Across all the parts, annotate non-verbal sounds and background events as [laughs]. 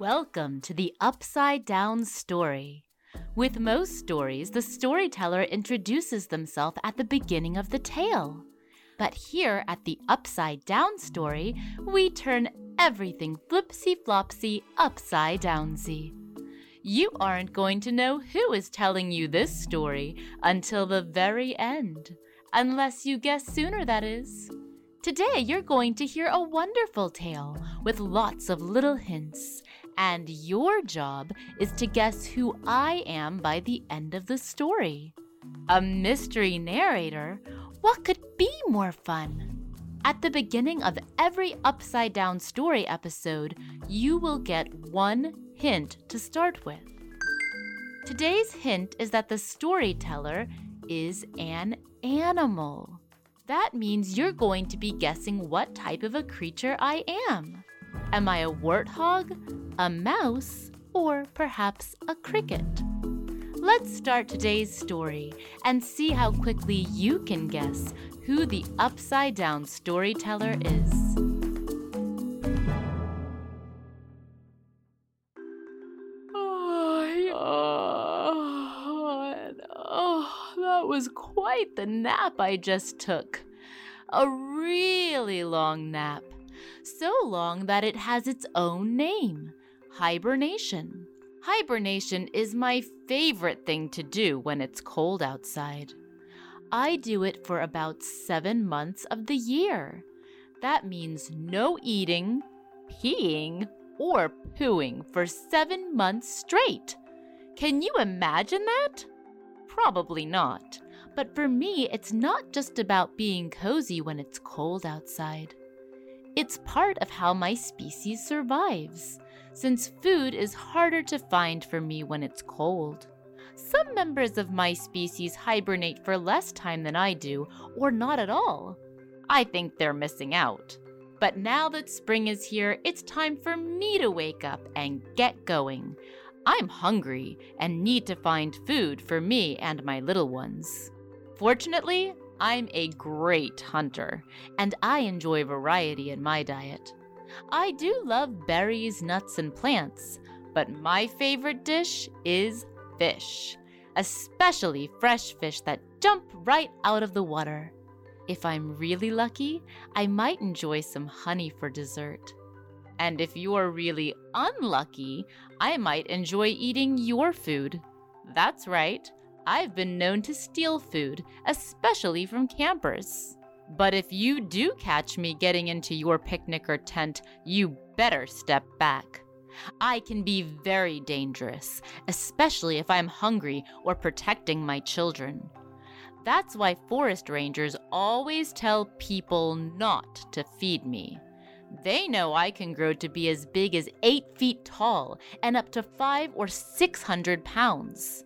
Welcome to the Upside Down Story. With most stories, the storyteller introduces themselves at the beginning of the tale. But here at the Upside Down Story, we turn everything flipsy flopsy upside downsy. You aren't going to know who is telling you this story until the very end, unless you guess sooner, that is. Today, you're going to hear a wonderful tale with lots of little hints and your job is to guess who I am by the end of the story. A mystery narrator? What could be more fun? At the beginning of every Upside Down Story episode, you will get one hint to start with. Today's hint is that the storyteller is an animal. That means you're going to be guessing what type of a creature I am. Am I a warthog, a mouse, or perhaps a cricket? Let's start today's story and see how quickly you can guess who the upside down storyteller is. Oh, oh, that was quite the nap I just took. A really long nap so long that it has its own name hibernation. Hibernation is my favorite thing to do when it's cold outside. I do it for about seven months of the year. That means no eating, peeing, or pooing for seven months straight. Can you imagine that? Probably not. But for me, it's not just about being cozy when it's cold outside. It's part of how my species survives, since food is harder to find for me when it's cold. Some members of my species hibernate for less time than I do, or not at all. I think they're missing out. But now that spring is here, it's time for me to wake up and get going. I'm hungry and need to find food for me and my little ones. Fortunately, I'm a great hunter, and I enjoy variety in my diet. I do love berries, nuts, and plants, but my favorite dish is fish, especially fresh fish that jump right out of the water. If I'm really lucky, I might enjoy some honey for dessert. And if you're really unlucky, I might enjoy eating your food. That's right, I've been known to steal food, especially from campers. But if you do catch me getting into your picnic or tent, you better step back. I can be very dangerous, especially if I'm hungry or protecting my children. That's why forest rangers always tell people not to feed me. They know I can grow to be as big as 8 feet tall and up to 5 or 600 pounds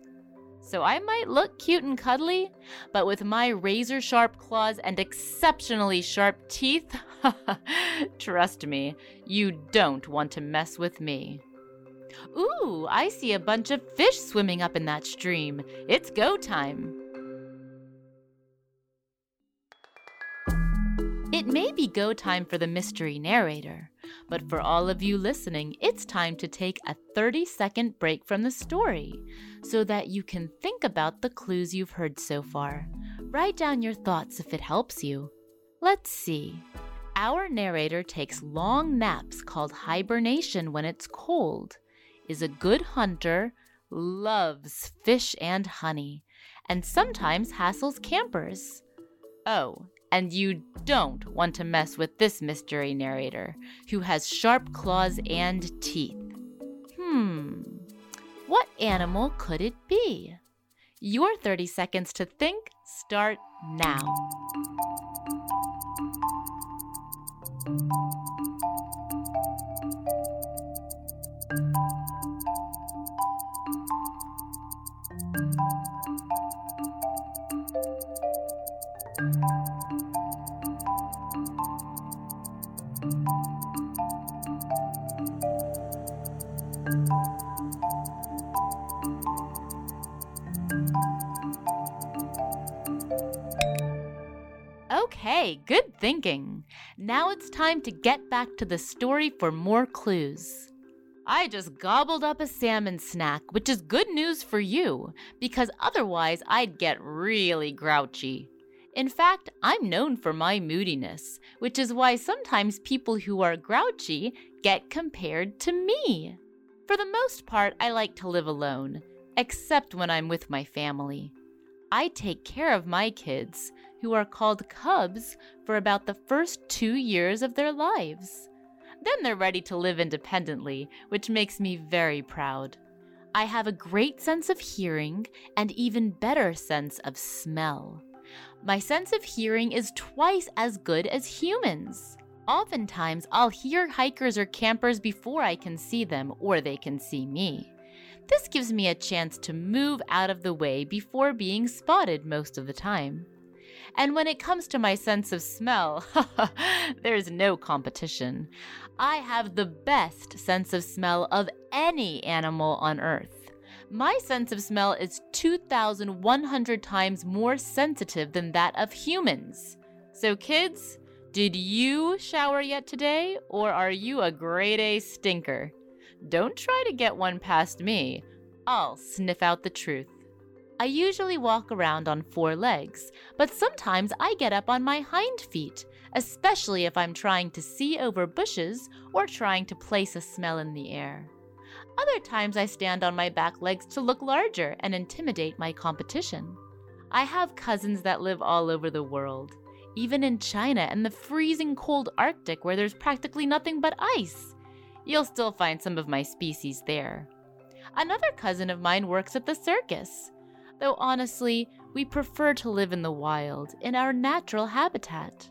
so I might look cute and cuddly, but with my razor sharp claws and exceptionally sharp teeth, [laughs] trust me, you don't want to mess with me. Ooh, I see a bunch of fish swimming up in that stream. It's go time. It may be go time for the mystery narrator, but for all of you listening, it's time to take a 30 second break from the story so that you can think about the clues you've heard so far. Write down your thoughts if it helps you. Let's see. Our narrator takes long naps called hibernation when it's cold, is a good hunter, loves fish and honey, and sometimes hassles campers. Oh, and you don't want to mess with this mystery narrator, who has sharp claws and teeth. Hmm, what animal could it be? Your 30 seconds to think start now. Okay, good thinking. Now it's time to get back to the story for more clues. I just gobbled up a salmon snack, which is good news for you, because otherwise I'd get really grouchy. In fact, I'm known for my moodiness, which is why sometimes people who are grouchy get compared to me. For the most part, I like to live alone, except when I'm with my family. I take care of my kids, who are called cubs, for about the first two years of their lives. Then they're ready to live independently, which makes me very proud. I have a great sense of hearing and even better sense of smell. My sense of hearing is twice as good as humans. Oftentimes, I'll hear hikers or campers before I can see them or they can see me. This gives me a chance to move out of the way before being spotted most of the time. And when it comes to my sense of smell, [laughs] there's no competition. I have the best sense of smell of any animal on Earth. My sense of smell is 2,100 times more sensitive than that of humans. So, kids, did you shower yet today, or are you a grade A stinker? Don't try to get one past me. I'll sniff out the truth. I usually walk around on four legs, but sometimes I get up on my hind feet, especially if I'm trying to see over bushes or trying to place a smell in the air. Other times I stand on my back legs to look larger and intimidate my competition. I have cousins that live all over the world, even in China and the freezing cold Arctic where there's practically nothing but ice. You'll still find some of my species there. Another cousin of mine works at the circus though honestly, we prefer to live in the wild, in our natural habitat.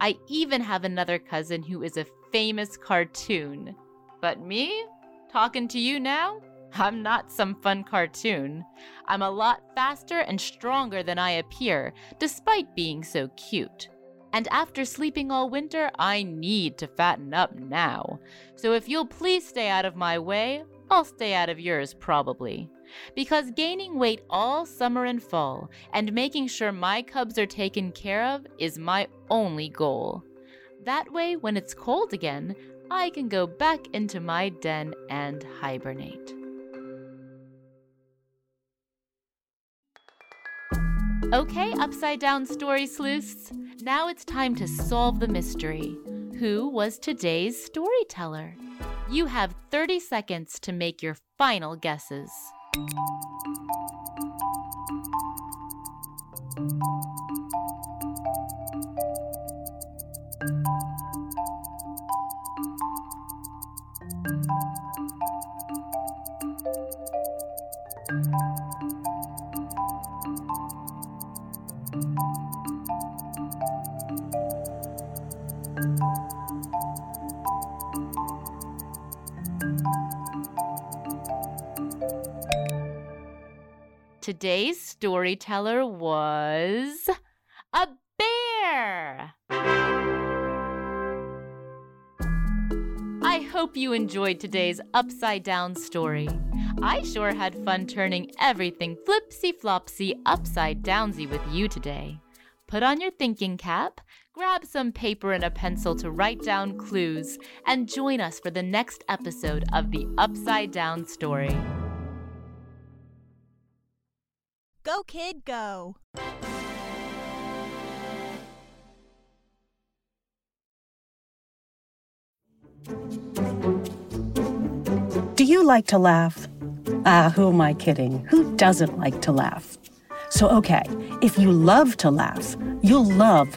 I even have another cousin who is a famous cartoon. But me? Talking to you now? I'm not some fun cartoon. I'm a lot faster and stronger than I appear, despite being so cute. And after sleeping all winter, I need to fatten up now. So if you'll please stay out of my way, I'll stay out of yours probably because gaining weight all summer and fall and making sure my cubs are taken care of is my only goal. That way, when it's cold again, I can go back into my den and hibernate. Okay, upside down story sleuths. Now it's time to solve the mystery. Who was today's storyteller? You have 30 seconds to make your final guesses. Today's storyteller was a bear. I hope you enjoyed today's upside down story. I sure had fun turning everything flipsy flopsy upside downsy with you today. Put on your thinking cap, grab some paper and a pencil to write down clues, and join us for the next episode of The Upside Down Story. Go, kid, go! Do you like to laugh? Ah, who am I kidding? Who doesn't like to laugh? So, okay, if you love to laugh, you'll love